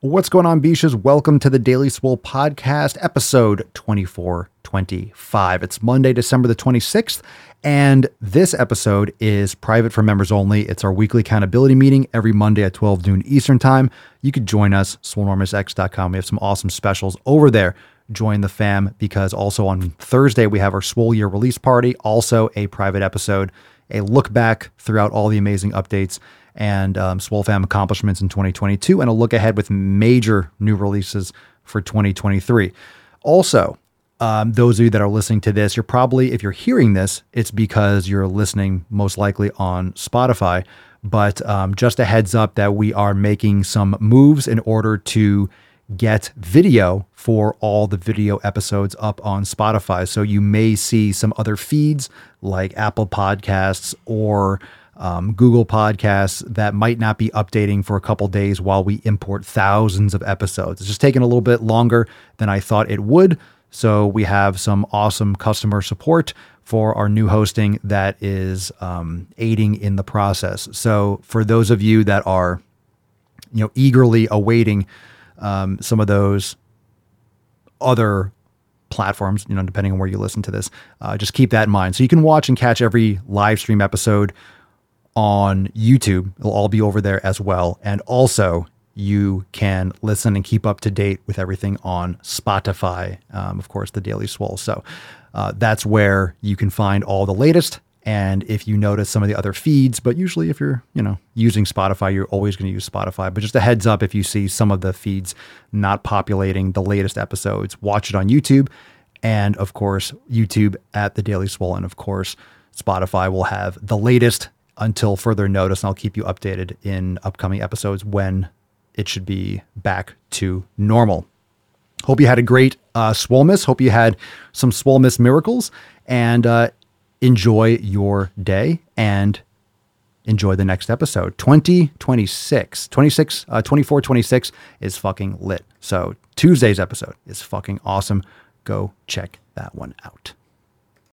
What's going on, Beaches? Welcome to the Daily Swole Podcast, episode 2425. It's Monday, December the 26th, and this episode is private for members only. It's our weekly accountability meeting every Monday at 12 noon Eastern Time. You could join us, swolenormousx.com. We have some awesome specials over there. Join the fam because also on Thursday we have our Swole Year release party, also a private episode, a look back throughout all the amazing updates and um, accomplishments in 2022, and a look ahead with major new releases for 2023. Also, um, those of you that are listening to this, you're probably, if you're hearing this, it's because you're listening most likely on Spotify. But um, just a heads up that we are making some moves in order to get video for all the video episodes up on Spotify. So you may see some other feeds like Apple Podcasts or um, Google Podcasts that might not be updating for a couple days while we import thousands of episodes. It's just taking a little bit longer than I thought it would. So we have some awesome customer support for our new hosting that is um, aiding in the process. So for those of you that are, you know, eagerly awaiting um, some of those other platforms, you know, depending on where you listen to this, uh, just keep that in mind. So you can watch and catch every live stream episode on YouTube. It'll all be over there as well. And also, you can listen and keep up to date with everything on Spotify, um, of course, the Daily Swole. So uh, that's where you can find all the latest. And if you notice some of the other feeds, but usually if you're, you know, using Spotify, you're always going to use Spotify. But just a heads up, if you see some of the feeds not populating the latest episodes, watch it on YouTube. And of course, YouTube at the Daily Swole. And of course, Spotify will have the latest until further notice. And I'll keep you updated in upcoming episodes when it should be back to normal. Hope you had a great uh, Swolemas. Hope you had some Swolemas miracles and uh, enjoy your day and enjoy the next episode. 2026, 26, uh, 24, 26 is fucking lit. So Tuesday's episode is fucking awesome. Go check that one out.